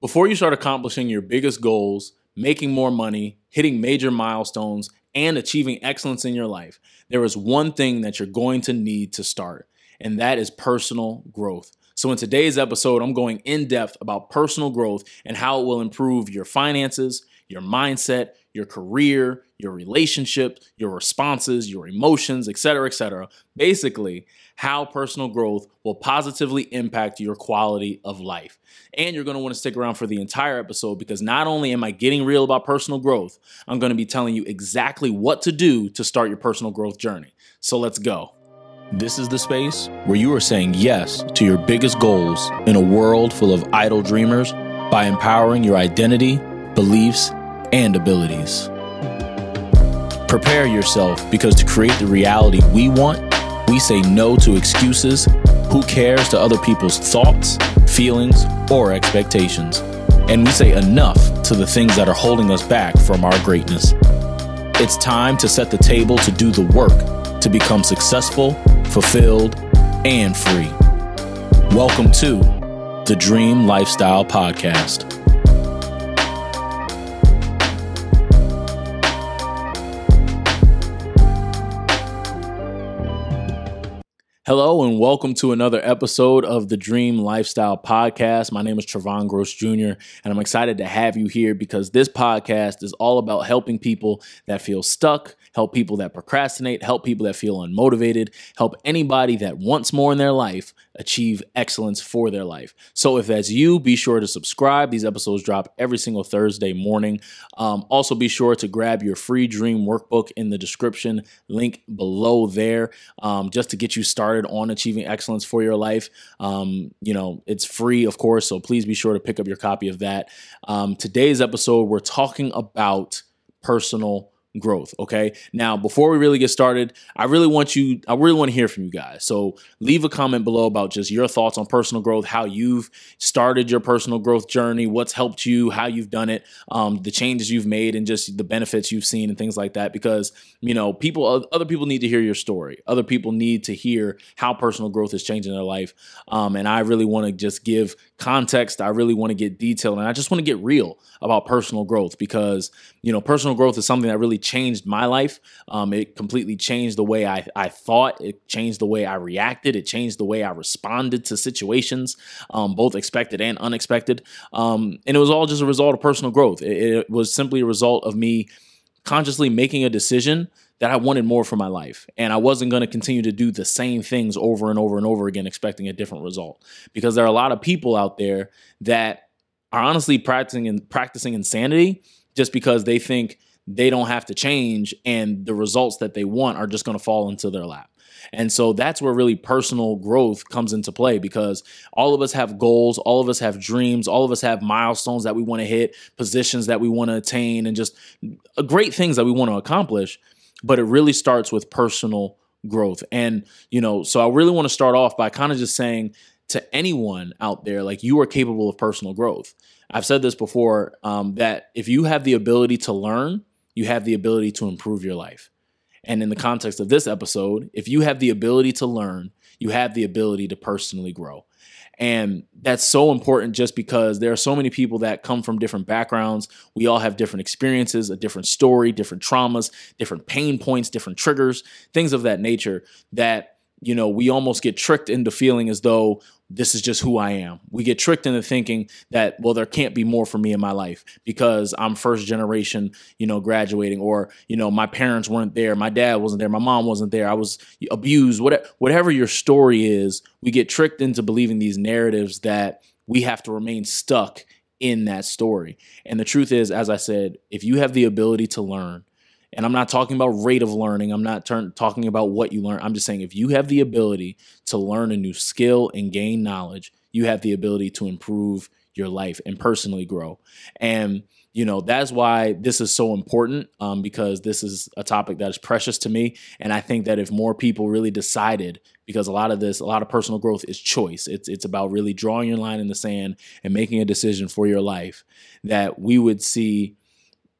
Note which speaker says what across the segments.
Speaker 1: Before you start accomplishing your biggest goals, making more money, hitting major milestones, and achieving excellence in your life, there is one thing that you're going to need to start, and that is personal growth. So, in today's episode, I'm going in depth about personal growth and how it will improve your finances, your mindset, your career, your relationships, your responses, your emotions, etc., etc. Basically, how personal growth will positively impact your quality of life. And you're going to want to stick around for the entire episode because not only am I getting real about personal growth, I'm going to be telling you exactly what to do to start your personal growth journey. So let's go. This is the space where you are saying yes to your biggest goals in a world full of idle dreamers by empowering your identity, beliefs, and abilities. Prepare yourself because to create the reality we want, we say no to excuses, who cares to other people's thoughts, feelings, or expectations. And we say enough to the things that are holding us back from our greatness. It's time to set the table to do the work to become successful, fulfilled, and free. Welcome to the Dream Lifestyle Podcast. Hello, and welcome to another episode of the Dream Lifestyle Podcast. My name is Trevón Gross Jr., and I'm excited to have you here because this podcast is all about helping people that feel stuck, help people that procrastinate, help people that feel unmotivated, help anybody that wants more in their life achieve excellence for their life. So if that's you, be sure to subscribe. These episodes drop every single Thursday morning. Um, also, be sure to grab your free dream workbook in the description link below there um, just to get you started on achieving excellence for your life. Um, you know, it's free, of course, so please be sure to pick up your copy of that. Um, today's episode, we're talking about personal growth. Okay. Now, before we really get started, I really want you, I really want to hear from you guys. So leave a comment below about just your thoughts on personal growth, how you've started your personal growth journey, what's helped you, how you've done it, um, the changes you've made, and just the benefits you've seen and things like that. Because, you know, people, other people need to hear your story. Other people need to hear how personal growth is changing their life. Um, and I really want to just give context. I really want to get detailed and I just want to get real about personal growth because, you know, personal growth is something that really changed my life. Um, it completely changed the way I, I thought, it changed the way I reacted, it changed the way I responded to situations, um, both expected and unexpected. Um, and it was all just a result of personal growth. It, it was simply a result of me consciously making a decision that I wanted more for my life. And I wasn't going to continue to do the same things over and over and over again, expecting a different result. Because there are a lot of people out there that are honestly practicing and practicing insanity just because they think they don't have to change and the results that they want are just going to fall into their lap. And so that's where really personal growth comes into play because all of us have goals, all of us have dreams, all of us have milestones that we want to hit, positions that we want to attain, and just uh, great things that we want to accomplish but it really starts with personal growth. And, you know, so I really want to start off by kind of just saying to anyone out there, like you are capable of personal growth. I've said this before um, that if you have the ability to learn, you have the ability to improve your life. And in the context of this episode, if you have the ability to learn, you have the ability to personally grow. And that's so important just because there are so many people that come from different backgrounds. We all have different experiences, a different story, different traumas, different pain points, different triggers, things of that nature that you know, we almost get tricked into feeling as though this is just who I am. We get tricked into thinking that, well, there can't be more for me in my life because I'm first generation, you know, graduating, or, you know, my parents weren't there, my dad wasn't there, my mom wasn't there, I was abused, whatever, whatever your story is, we get tricked into believing these narratives that we have to remain stuck in that story. And the truth is, as I said, if you have the ability to learn, and I'm not talking about rate of learning. I'm not turn, talking about what you learn. I'm just saying if you have the ability to learn a new skill and gain knowledge, you have the ability to improve your life and personally grow. And you know that's why this is so important um, because this is a topic that is precious to me and i think that if more people really decided because a lot of this a lot of personal growth is choice it's it's about really drawing your line in the sand and making a decision for your life that we would see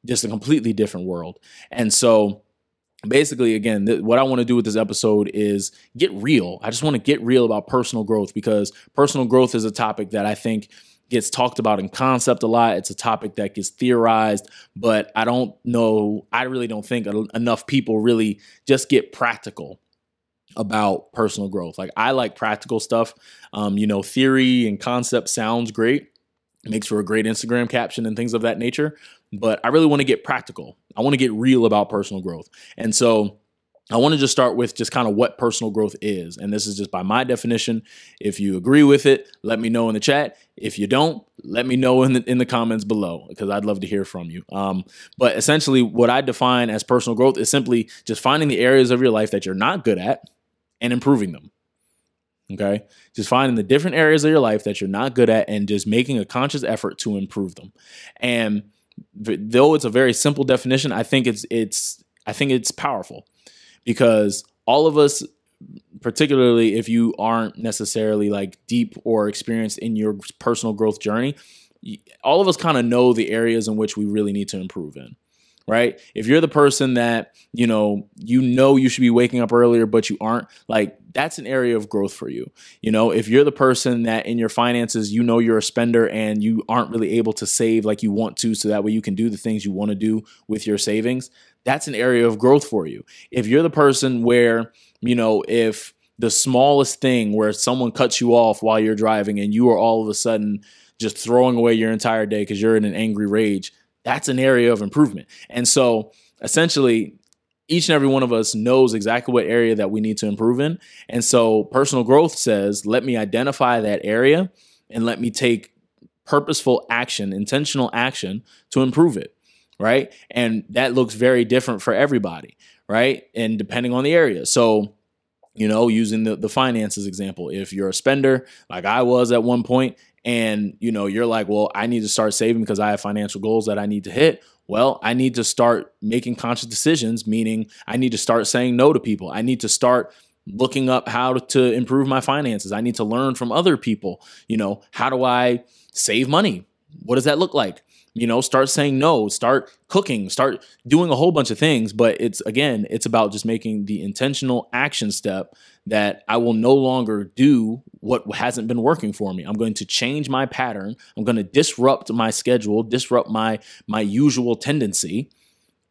Speaker 1: just a completely different world. And so basically again th- what i want to do with this episode is get real i just want to get real about personal growth because personal growth is a topic that i think gets talked about in concept a lot. It's a topic that gets theorized, but I don't know, I really don't think enough people really just get practical about personal growth. Like I like practical stuff. Um, you know, theory and concept sounds great. It makes for a great Instagram caption and things of that nature. But I really want to get practical. I want to get real about personal growth. And so I want to just start with just kind of what personal growth is. And this is just by my definition. If you agree with it, let me know in the chat. If you don't, let me know in the, in the comments below because I'd love to hear from you. Um, but essentially, what I define as personal growth is simply just finding the areas of your life that you're not good at and improving them. Okay. Just finding the different areas of your life that you're not good at and just making a conscious effort to improve them. And though it's a very simple definition, I think it's it's I think it's powerful. Because all of us particularly if you aren't necessarily like deep or experienced in your personal growth journey, all of us kind of know the areas in which we really need to improve in right? If you're the person that, you know, you know you should be waking up earlier but you aren't, like that's an area of growth for you. You know, if you're the person that in your finances, you know you're a spender and you aren't really able to save like you want to so that way you can do the things you want to do with your savings, that's an area of growth for you. If you're the person where, you know, if the smallest thing where someone cuts you off while you're driving and you are all of a sudden just throwing away your entire day because you're in an angry rage, that's an area of improvement. And so essentially, each and every one of us knows exactly what area that we need to improve in. And so personal growth says, let me identify that area and let me take purposeful action, intentional action to improve it. Right. And that looks very different for everybody. Right. And depending on the area. So, you know, using the, the finances example, if you're a spender like I was at one point, and you know you're like well i need to start saving because i have financial goals that i need to hit. Well i need to start making conscious decisions meaning i need to start saying no to people. I need to start looking up how to improve my finances. I need to learn from other people. You know how do i save money? What does that look like? You know start saying no start cooking start doing a whole bunch of things. But it's again it's about just making the intentional action step that I will no longer do what hasn't been working for me. I'm going to change my pattern. I'm going to disrupt my schedule, disrupt my my usual tendency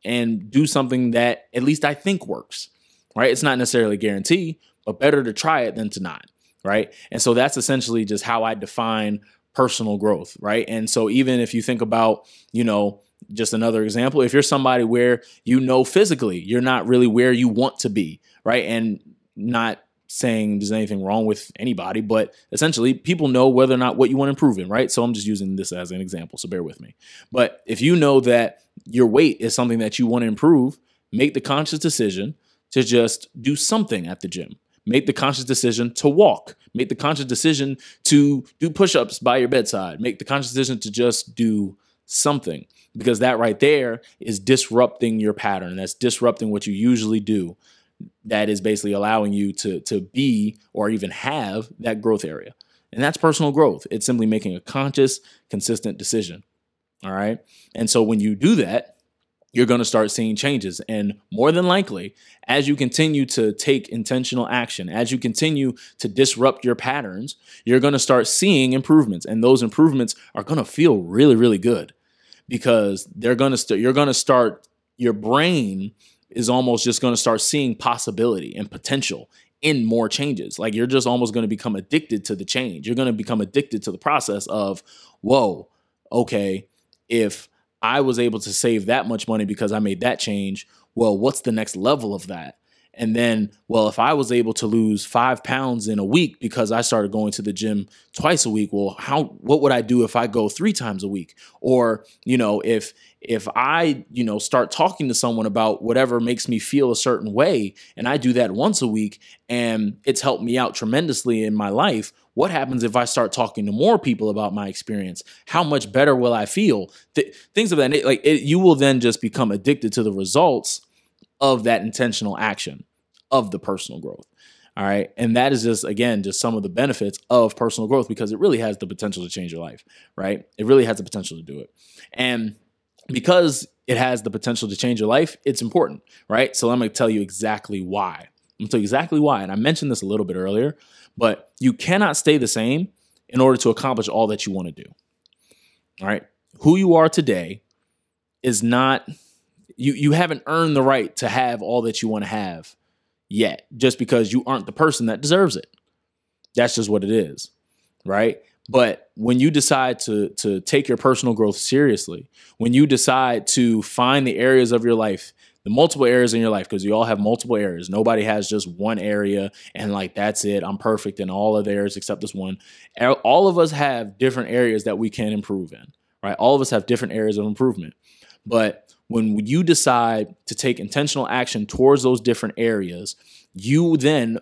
Speaker 1: and do something that at least I think works. Right? It's not necessarily a guarantee, but better to try it than to not, right? And so that's essentially just how I define personal growth, right? And so even if you think about, you know, just another example, if you're somebody where you know physically you're not really where you want to be, right? And not saying there's anything wrong with anybody, but essentially people know whether or not what you want to improve in, right? So I'm just using this as an example, so bear with me. But if you know that your weight is something that you want to improve, make the conscious decision to just do something at the gym. Make the conscious decision to walk. Make the conscious decision to do push ups by your bedside. Make the conscious decision to just do something because that right there is disrupting your pattern. That's disrupting what you usually do that is basically allowing you to to be or even have that growth area. And that's personal growth. It's simply making a conscious, consistent decision. All right? And so when you do that, you're going to start seeing changes. And more than likely, as you continue to take intentional action, as you continue to disrupt your patterns, you're going to start seeing improvements. And those improvements are going to feel really, really good because they're going to st- you're going to start your brain is almost just going to start seeing possibility and potential in more changes. Like you're just almost going to become addicted to the change. You're going to become addicted to the process of, whoa, okay, if I was able to save that much money because I made that change, well, what's the next level of that? And then, well, if I was able to lose five pounds in a week because I started going to the gym twice a week, well, how what would I do if I go three times a week? Or, you know, if if I, you know, start talking to someone about whatever makes me feel a certain way, and I do that once a week and it's helped me out tremendously in my life, what happens if I start talking to more people about my experience? How much better will I feel? Th- things of that like it, you will then just become addicted to the results of that intentional action of the personal growth. All right. And that is just, again, just some of the benefits of personal growth because it really has the potential to change your life, right? It really has the potential to do it. And because it has the potential to change your life, it's important, right? So going to tell you exactly why. I'm going to tell you exactly why. And I mentioned this a little bit earlier, but you cannot stay the same in order to accomplish all that you want to do. All right. Who you are today is not you you haven't earned the right to have all that you want to have yet just because you aren't the person that deserves it. That's just what it is. Right? But when you decide to to take your personal growth seriously, when you decide to find the areas of your life, the multiple areas in your life, because you all have multiple areas. Nobody has just one area and like that's it. I'm perfect in all of theirs except this one. All of us have different areas that we can improve in, right? All of us have different areas of improvement. But when you decide to take intentional action towards those different areas, you then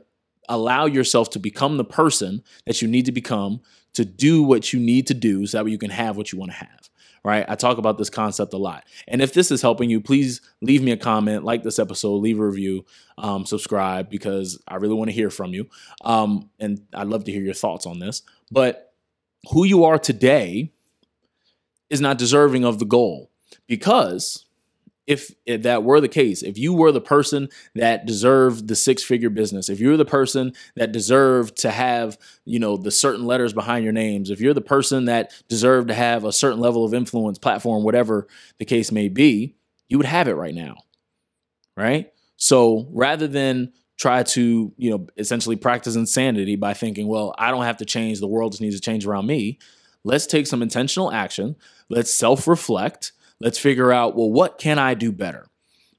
Speaker 1: allow yourself to become the person that you need to become to do what you need to do so that way you can have what you want to have. Right. I talk about this concept a lot. And if this is helping you, please leave me a comment, like this episode, leave a review, um, subscribe, because I really want to hear from you. Um, and I'd love to hear your thoughts on this. But who you are today is not deserving of the goal because if, if, that were the case, if you were the person that deserved the six figure business, if you're the person that deserved to have, you know, the certain letters behind your names, if you're the person that deserved to have a certain level of influence, platform, whatever the case may be, you would have it right now. Right? So rather than try to, you know, essentially practice insanity by thinking, well, I don't have to change, the world just needs to change around me. Let's take some intentional action. Let's self reflect Let's figure out, well, what can I do better?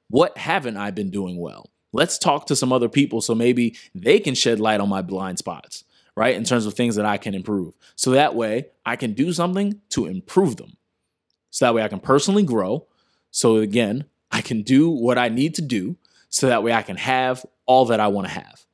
Speaker 1: What haven't I been doing well? Let's talk to some other people so maybe they can shed light on my blind spots, right? In terms of things that I can improve. So that way I can do something to improve them. So that way I can personally grow. So again, I can do what I need to do so that way I can have all that I want to have.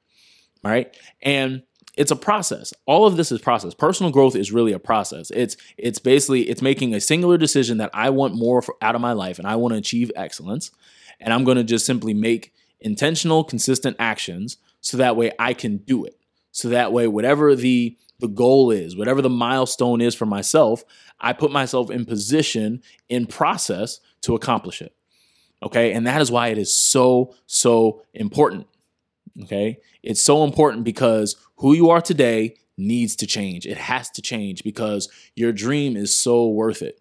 Speaker 1: Right. And it's a process. All of this is process. Personal growth is really a process. It's it's basically it's making a singular decision that I want more for, out of my life and I want to achieve excellence, and I'm going to just simply make intentional, consistent actions so that way I can do it. So that way, whatever the the goal is, whatever the milestone is for myself, I put myself in position in process to accomplish it. Okay, and that is why it is so so important. Okay, it's so important because who you are today needs to change. It has to change because your dream is so worth it.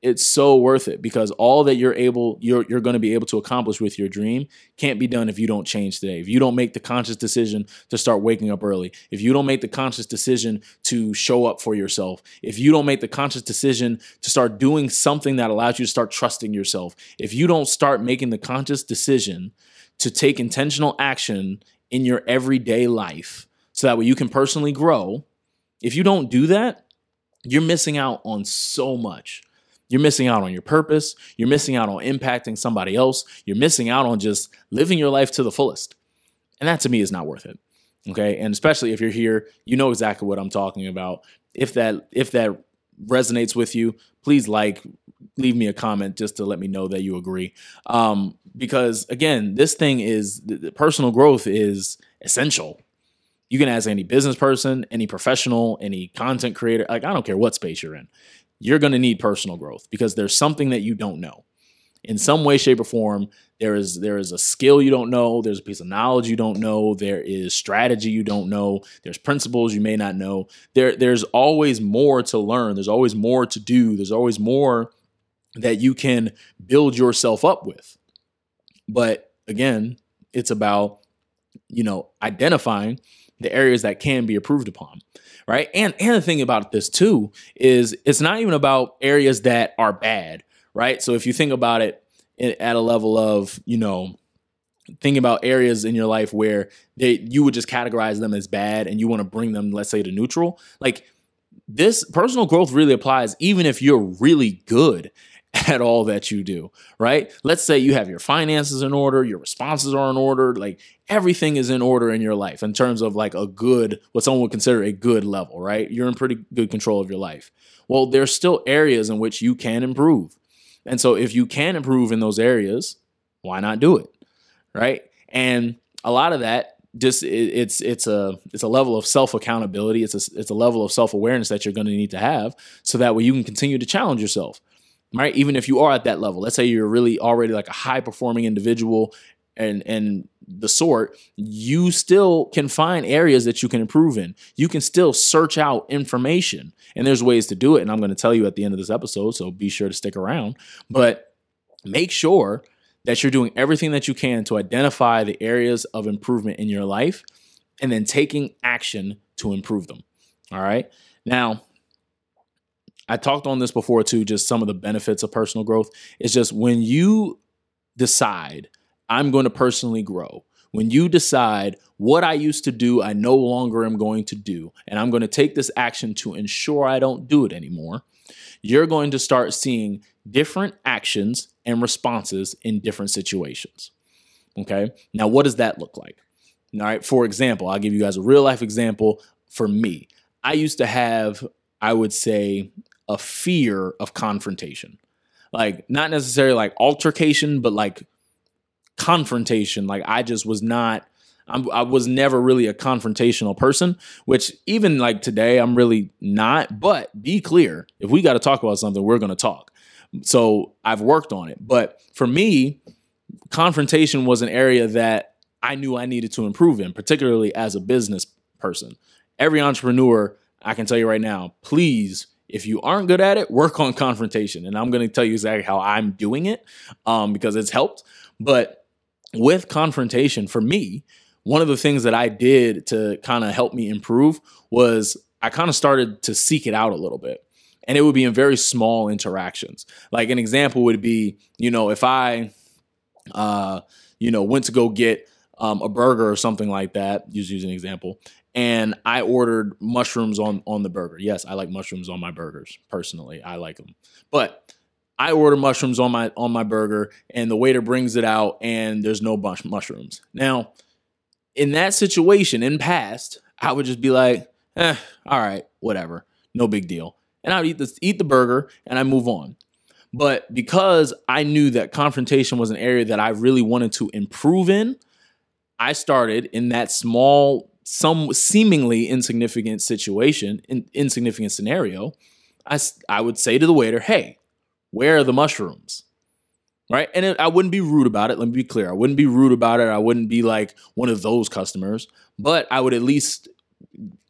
Speaker 1: It's so worth it because all that you're able you're you're going to be able to accomplish with your dream can't be done if you don't change today. If you don't make the conscious decision to start waking up early, if you don't make the conscious decision to show up for yourself, if you don't make the conscious decision to start doing something that allows you to start trusting yourself, if you don't start making the conscious decision to take intentional action in your everyday life, so that way you can personally grow. If you don't do that, you're missing out on so much. You're missing out on your purpose. You're missing out on impacting somebody else. You're missing out on just living your life to the fullest. And that to me is not worth it. Okay. And especially if you're here, you know exactly what I'm talking about. If that if that resonates with you, please like, leave me a comment just to let me know that you agree. Um, because again, this thing is personal growth is essential you can ask any business person, any professional, any content creator. Like, I don't care what space you're in. You're going to need personal growth because there's something that you don't know. In some way, shape, or form, there is there is a skill you don't know. There's a piece of knowledge you don't know. There is strategy you don't know. There's principles you may not know. There there's always more to learn. There's always more to do. There's always more that you can build yourself up with. But again, it's about you know identifying the areas that can be improved upon right and and the thing about this too is it's not even about areas that are bad right so if you think about it at a level of you know thinking about areas in your life where they you would just categorize them as bad and you want to bring them let's say to neutral like this personal growth really applies even if you're really good at all that you do, right? Let's say you have your finances in order, your responses are in order, like everything is in order in your life in terms of like a good, what someone would consider a good level, right? You're in pretty good control of your life. Well, there's still areas in which you can improve. And so if you can improve in those areas, why not do it? Right? And a lot of that just it's it's a it's a level of self accountability. It's a it's a level of self awareness that you're going to need to have, so that way you can continue to challenge yourself right? Even if you are at that level, let's say you're really already like a high performing individual and and the sort, you still can find areas that you can improve in. You can still search out information, and there's ways to do it. And I'm going to tell you at the end of this episode, so be sure to stick around. But make sure that you're doing everything that you can to identify the areas of improvement in your life and then taking action to improve them. All right. Now, I talked on this before too, just some of the benefits of personal growth. It's just when you decide, I'm going to personally grow, when you decide what I used to do, I no longer am going to do, and I'm going to take this action to ensure I don't do it anymore, you're going to start seeing different actions and responses in different situations. Okay. Now, what does that look like? All right. For example, I'll give you guys a real life example for me. I used to have, I would say, a fear of confrontation. Like, not necessarily like altercation, but like confrontation. Like, I just was not. I'm, i was never really a confrontational person, which even like today, I'm really not. But be clear if we got to talk about something, we're going to talk. So I've worked on it. But for me, confrontation was an area that I knew I needed to improve in, particularly as a business person. Every entrepreneur, I can tell you right now, please, if you aren't good at it, work on confrontation. And I'm going to tell you exactly how I'm doing it um, because it's helped. But with confrontation, for me, one of the things that I did to kind of help me improve was I kind of started to seek it out a little bit. And it would be in very small interactions. Like an example would be, you know, if I, uh, you know, went to go get um, a burger or something like that, just use an example, and I ordered mushrooms on on the burger. Yes, I like mushrooms on my burgers personally. I like them, but I order mushrooms on my on my burger, and the waiter brings it out, and there's no bunch mushrooms. Now, in that situation, in past, I would just be like, eh, all right, whatever, no big deal, and I would eat the eat the burger, and I move on. But because I knew that confrontation was an area that I really wanted to improve in, I started in that small, some seemingly insignificant situation, in, insignificant scenario. I, I would say to the waiter, hey, where are the mushrooms? Right. And it, I wouldn't be rude about it. Let me be clear. I wouldn't be rude about it. I wouldn't be like one of those customers, but I would at least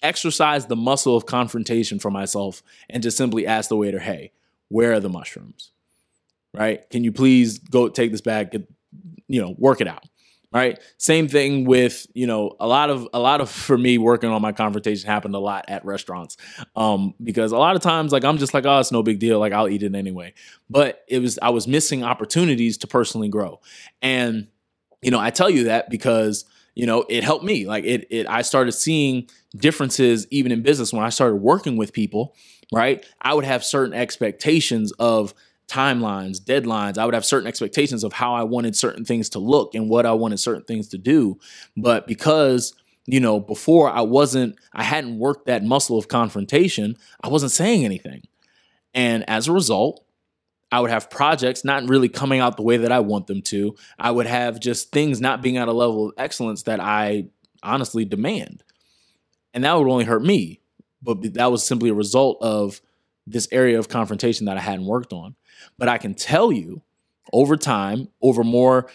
Speaker 1: exercise the muscle of confrontation for myself and just simply ask the waiter, hey, where are the mushrooms? Right. Can you please go take this bag, get, you know, work it out right? Same thing with you know a lot of a lot of for me working on my confrontation happened a lot at restaurants um because a lot of times like i'm just like oh it's no big deal like i'll eat it anyway. But it was i was missing opportunities to personally grow. And you know i tell you that because you know it helped me. Like it it i started seeing differences even in business. When i started working with people right i would have certain expectations of timelines, deadlines. I would have certain expectations of how I wanted certain things to look and what I wanted certain things to do. But because, you know, before I wasn't, I hadn't worked that muscle of confrontation, I wasn't saying anything. And as a result, I would have projects not really coming out the way that I want them to. I would have just things not being at a level of excellence that I honestly demand. And that would only hurt me. But that was simply a result of this area of confrontation that I hadn't worked on. But I can tell you over time, over more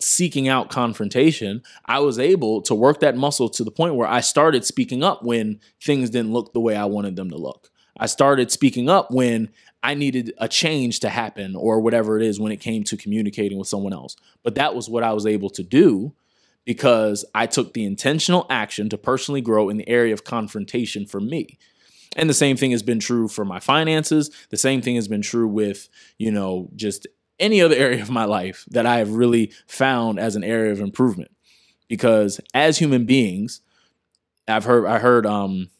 Speaker 1: seeking out confrontation, I was able to work that muscle to the point where I started speaking up when things didn't look the way I wanted them to look. I started speaking up when I needed a change to happen or whatever it is when it came to communicating with someone else. But that was what I was able to do because I took the intentional action to personally grow in the area of confrontation for me. And the same thing has been true for my finances. The same thing has been true with, you know, just any other area of my life that I have really found as an area of improvement. Because as human beings, I've heard I heard um,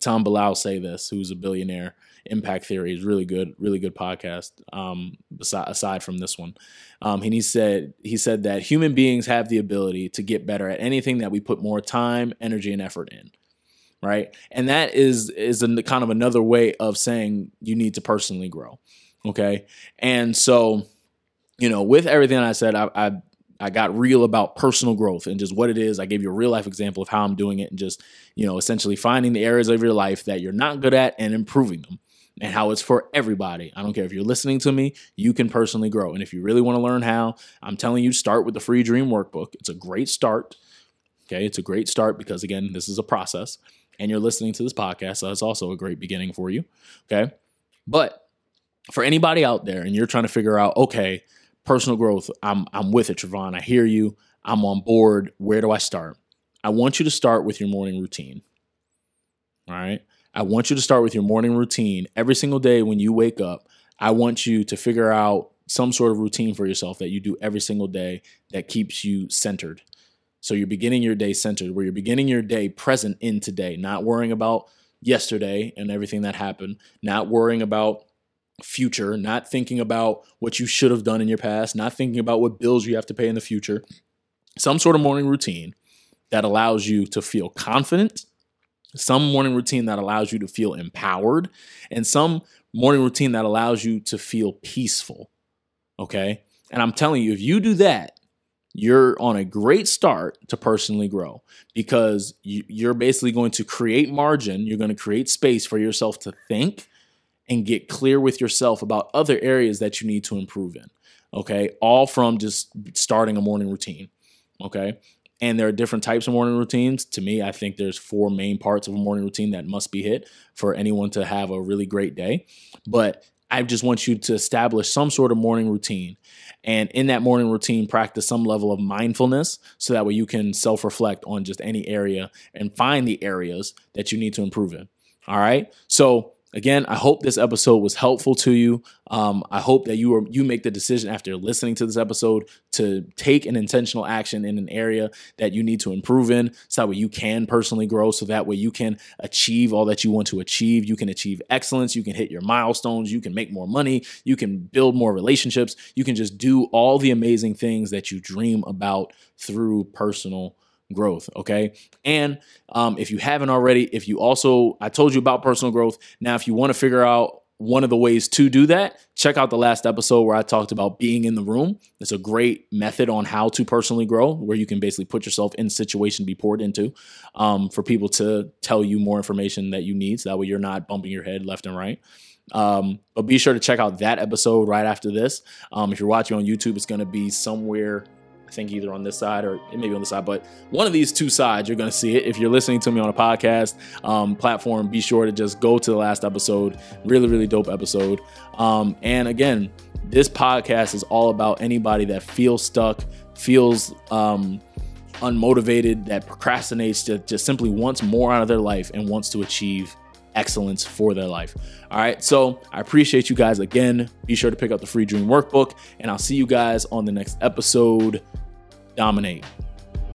Speaker 1: Tom Bilyeu say this, who's a billionaire. Impact Theory is really good, really good podcast. Um, aside, from this one, um, and he said he said that human beings have the ability to get better at anything that we put more time, energy, and effort in right? And that is is a, kind of another way of saying you need to personally grow. Okay, and so you know, with everything I said, I, I I got real about personal growth and just what it is. I gave you a real life example of how I'm doing it and just, you know, essentially finding the areas of your life that you're not good at and improving them. and how it's for everybody. I don't care if you're listening to me, you can personally grow. And if you really want to learn how, I'm telling you, start with the free dream workbook. It's a great start. Okay. It's a great start because, again, this is a process and you're listening to this podcast. So that's also a great beginning for you. Okay. But for anybody out there and you're trying to figure out, okay, personal growth, I'm, I'm with it, Trevón. I hear you. I'm on board. Where do I start? I want you to start with your morning routine. All right. I want you to start with your morning routine every single day when you wake up. I want you to figure out some sort of routine for yourself that you do every single day that keeps you centered. So you're beginning your day centered, where you're beginning your day present in today, not worrying about yesterday and everything that happened, not worrying about future, not thinking about what you should have done in your past, not thinking about what bills you have to pay in the future. Some sort of morning routine that allows you to feel confident, some morning routine that allows you to feel empowered, and some morning routine that allows you to feel peaceful. Okay. And I'm telling you, if you do that, you're on a great start to personally grow because you're basically going to create margin. You're going to create space for yourself to think and get clear with yourself about other areas that you need to improve in. Okay. All from just starting a morning routine. Okay. And there are different types of morning routines. To me, I think there's four main parts of a morning routine that must be hit for anyone to have a really great day. But I just want you to establish some sort of morning routine. And in that morning routine, practice some level of mindfulness so that way you can self reflect on just any area and find the areas that you need to improve in. All right. So again, I hope this episode was helpful to you. Um, I hope that you are you make the decision after listening to this episode to take an intentional action in an area that you need to improve in, so that way you can personally grow. So that way you can achieve all that you want to achieve. You can achieve excellence. You can hit your milestones. You can make more money. You can build more relationships. You can just do all the amazing things that you dream about through personal growth. Okay. And um, if you haven't already, if you also, I told you about personal growth. Now, if you want to figure out one of the ways to do that, check out the last episode where I talked about being in the room. It's a great method on how to personally grow, where you can basically put yourself in situation to be poured into um, for people to tell you more information that you need. So that way you're not bumping your head left and right. Um, but be sure to check out that episode right after this. Um, if you're watching on YouTube, it's going to be somewhere I think either on this side or it may be on the side, but one of these two sides, you're going to see it. If you're listening to me on a podcast um, platform, be sure to just go to the last episode. Really, really dope episode. Um, and again, this podcast is all about anybody that feels stuck, feels um, unmotivated, that procrastinates, that just simply wants more out of their life and wants to achieve excellence for their life. All right. So I appreciate you guys again. Be sure to pick up the free dream workbook, and I'll see you guys on the next episode. Dominate.